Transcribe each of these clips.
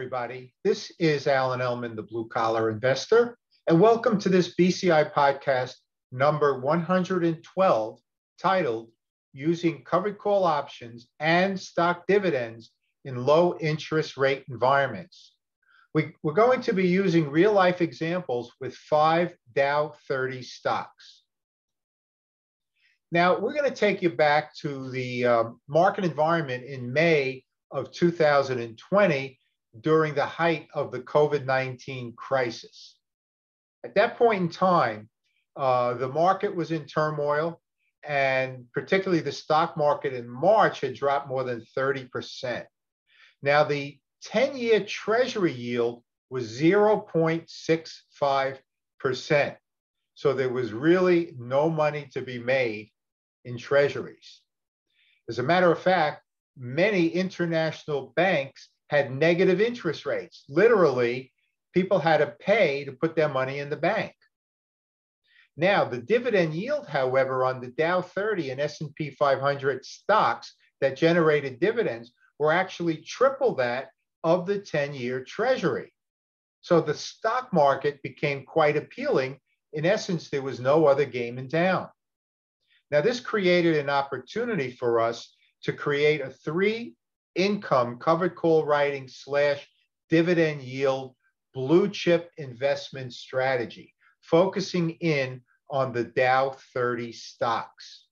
everybody. This is Alan Ellman, the blue collar investor, and welcome to this BCI podcast number 112 titled Using Covered Call Options and Stock Dividends in Low Interest Rate Environments. We, are going to be using real life examples with five Dow 30 stocks. Now, we're going to take you back to the um, market environment in May of 2020 during the height of the COVID 19 crisis. At that point in time, uh, the market was in turmoil, and particularly the stock market in March had dropped more than 30%. Now, the 10 year Treasury yield was 0.65%. So there was really no money to be made in treasuries. As a matter of fact, many international banks had negative interest rates. Literally, people had to pay to put their money in the bank. Now, the dividend yield, however, on the Dow 30 and S&P 500 stocks that generated dividends were actually triple that of the 10-year treasury. So the stock market became quite appealing. In essence, there was no other game in town. Now, this created an opportunity for us to create a three income covered call writing slash dividend yield blue chip investment strategy, focusing in on the Dow 30 stocks.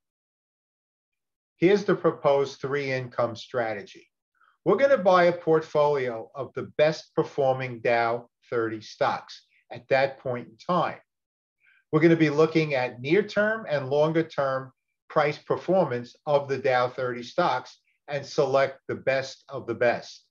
Here's the proposed three income strategy. We're going to buy a portfolio of the best performing Dow 30 stocks at that point in time. We're going to be looking at near term and longer term price performance of the Dow 30 stocks and select the best of the best.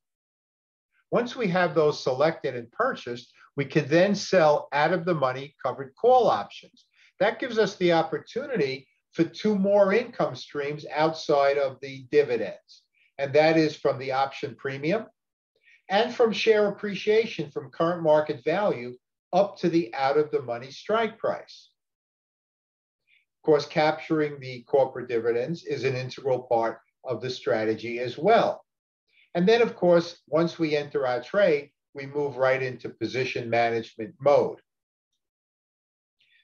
Once we have those selected and purchased, we can then sell out of the money covered call options. That gives us the opportunity for two more income streams outside of the dividends. And that is from the option premium and from share appreciation from current market value up to the out of the money strike price. Of course, capturing the corporate dividends is an integral part of the strategy as well. And then, of course, once we enter our trade, we move right into position management mode.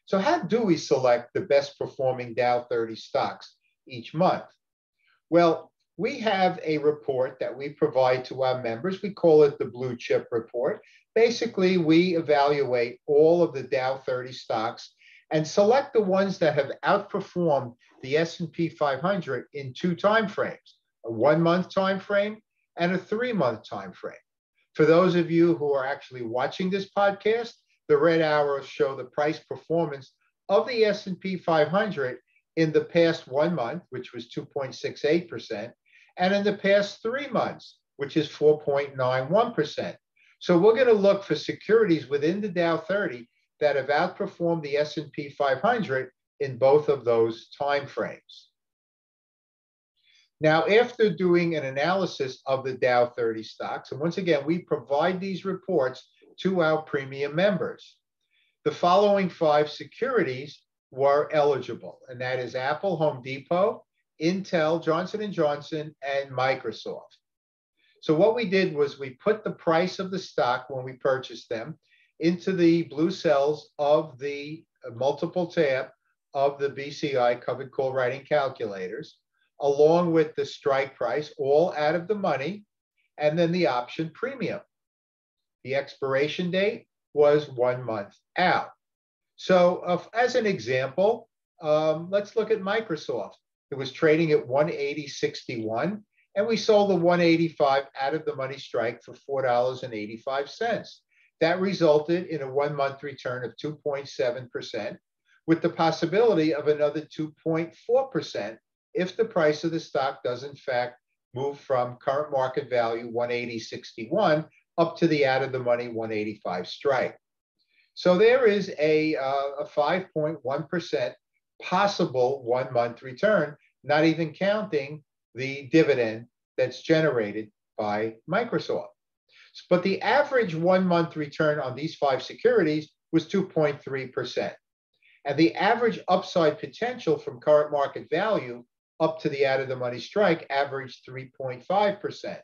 So, how do we select the best performing Dow 30 stocks each month? Well, we have a report that we provide to our members. We call it the Blue Chip Report. Basically, we evaluate all of the Dow 30 stocks and select the ones that have outperformed the S&P 500 in two time frames, a one month time frame and a three month time frame. For those of you who are actually watching this podcast, the red arrows show the price performance of the S&P 500 in the past one month, which was 2.68%, and in the past three months, which is 4.91%. So we're going to look for securities within the Dow 30 that have outperformed the S&P 500 in both of those time frames. Now, after doing an analysis of the Dow 30 stocks, and once again, we provide these reports to our premium members. The following five securities were eligible, and that is Apple, Home Depot, Intel, Johnson & Johnson, and Microsoft. So what we did was we put the price of the stock when we purchased them into the blue cells of the multiple tab of the BCI covered call writing calculators, along with the strike price, all out of the money, and then the option premium. The expiration date was one month out. So, uh, as an example, um, let's look at Microsoft. It was trading at 180.61, and we sold the 185 out of the money strike for $4.85. That resulted in a one month return of 2.7%, with the possibility of another 2.4% if the price of the stock does, in fact, move from current market value 180.61 up to the out of the money 185 strike. So there is a, uh, a 5.1% possible one month return, not even counting the dividend that's generated by Microsoft. But the average one month return on these five securities was 2.3%. And the average upside potential from current market value up to the out of the money strike averaged 3.5%.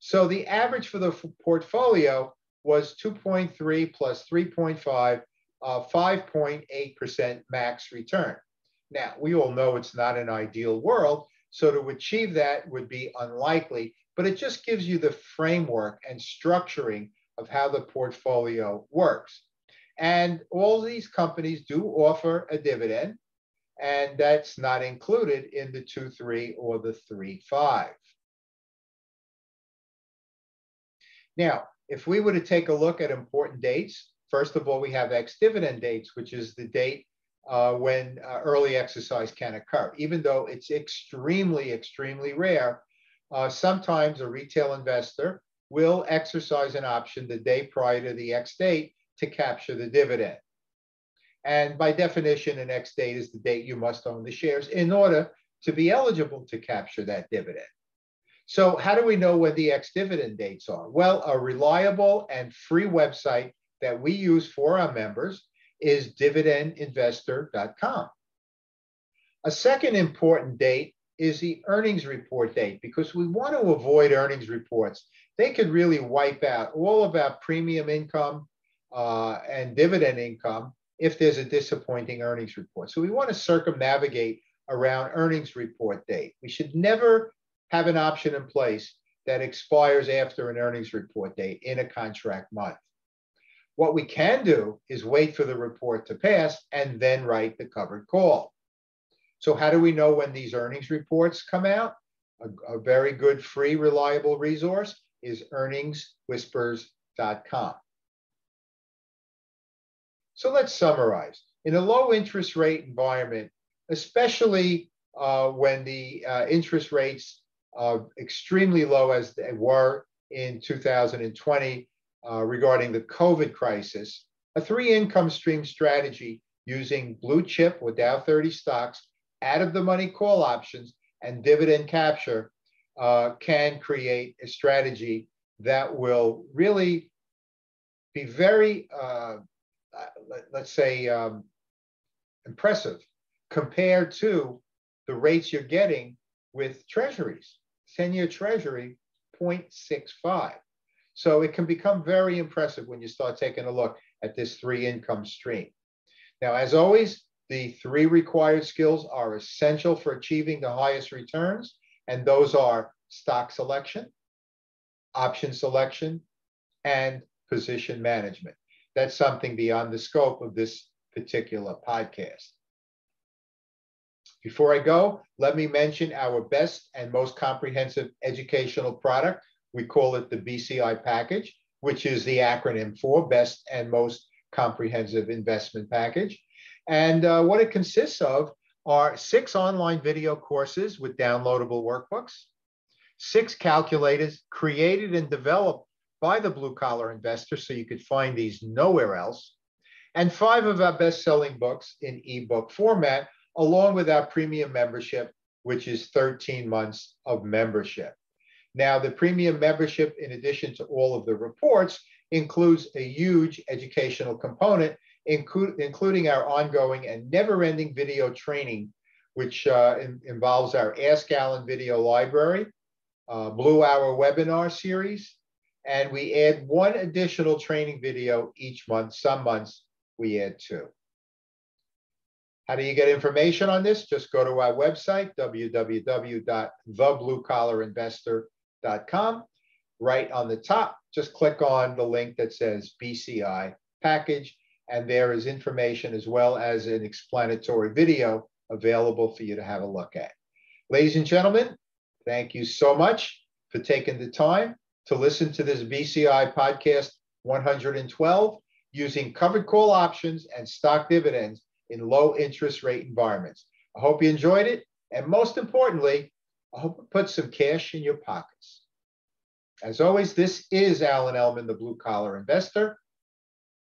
So the average for the portfolio was 2.3 plus 3.5, uh, 5.8% max return. Now, we all know it's not an ideal world, so to achieve that would be unlikely, but it just gives you the framework and structuring of how the portfolio works. And all these companies do offer a dividend, and that's not included in the 2 3 or the 3 5. Now, if we were to take a look at important dates, first of all, we have ex dividend dates, which is the date uh, when uh, early exercise can occur. Even though it's extremely, extremely rare, uh, sometimes a retail investor will exercise an option the day prior to the X date to capture the dividend. And by definition, an X date is the date you must own the shares in order to be eligible to capture that dividend. So, how do we know when the ex dividend dates are? Well, a reliable and free website that we use for our members is dividendinvestor.com. A second important date is the earnings report date because we want to avoid earnings reports. They could really wipe out all of our premium income uh, and dividend income if there's a disappointing earnings report. So we want to circumnavigate around earnings report date. We should never have an option in place that expires after an earnings report date in a contract month. What we can do is wait for the report to pass and then write the covered call. So, how do we know when these earnings reports come out? A, a very good, free, reliable resource is earningswhispers.com. So, let's summarize. In a low interest rate environment, especially uh, when the uh, interest rates are extremely low as they were in 2020 uh, regarding the COVID crisis, a three income stream strategy using blue chip or Dow 30 stocks, out of the money call options, and dividend capture uh, can create a strategy that will really be very, uh, let, us say, um, impressive compared to the rates you're getting with treasuries. 10 year treasury 0.65. So it can become very impressive when you start taking a look at this three income stream. Now, as always, the three required skills are essential for achieving the highest returns, and those are stock selection, option selection, and position management. That's something beyond the scope of this particular podcast. Before I go, let me mention our best and most comprehensive educational product. We call it the BCI package, which is the acronym for Best and Most Comprehensive Investment Package. And uh, what it consists of are six online video courses with downloadable workbooks, six calculators created and developed by the blue collar investor, so you could find these nowhere else, and five of our best selling books in ebook format along with our premium membership, which is 13 months of membership. Now, the premium membership, in addition to all of the reports, includes a huge educational component, inclu- including our ongoing and never ending video training, which uh, in- involves our Ask Alan video library, uh, Blue Hour webinar series, and we add one additional training video each month. Some months we add two. How do you get information on this? Just go to our website, www.thebluecollarinvestor.com. Right on the top, just click on the link that says BCI package, and there is information as well as an explanatory video available for you to have a look at. Ladies and gentlemen, thank you so much for taking the time to listen to this BCI podcast 112 using covered call options and stock dividends in low interest rate environments. I hope you enjoyed it. And most importantly, I hope it puts some cash in your pockets. As always, this is Alan Ellman, the blue collar investor.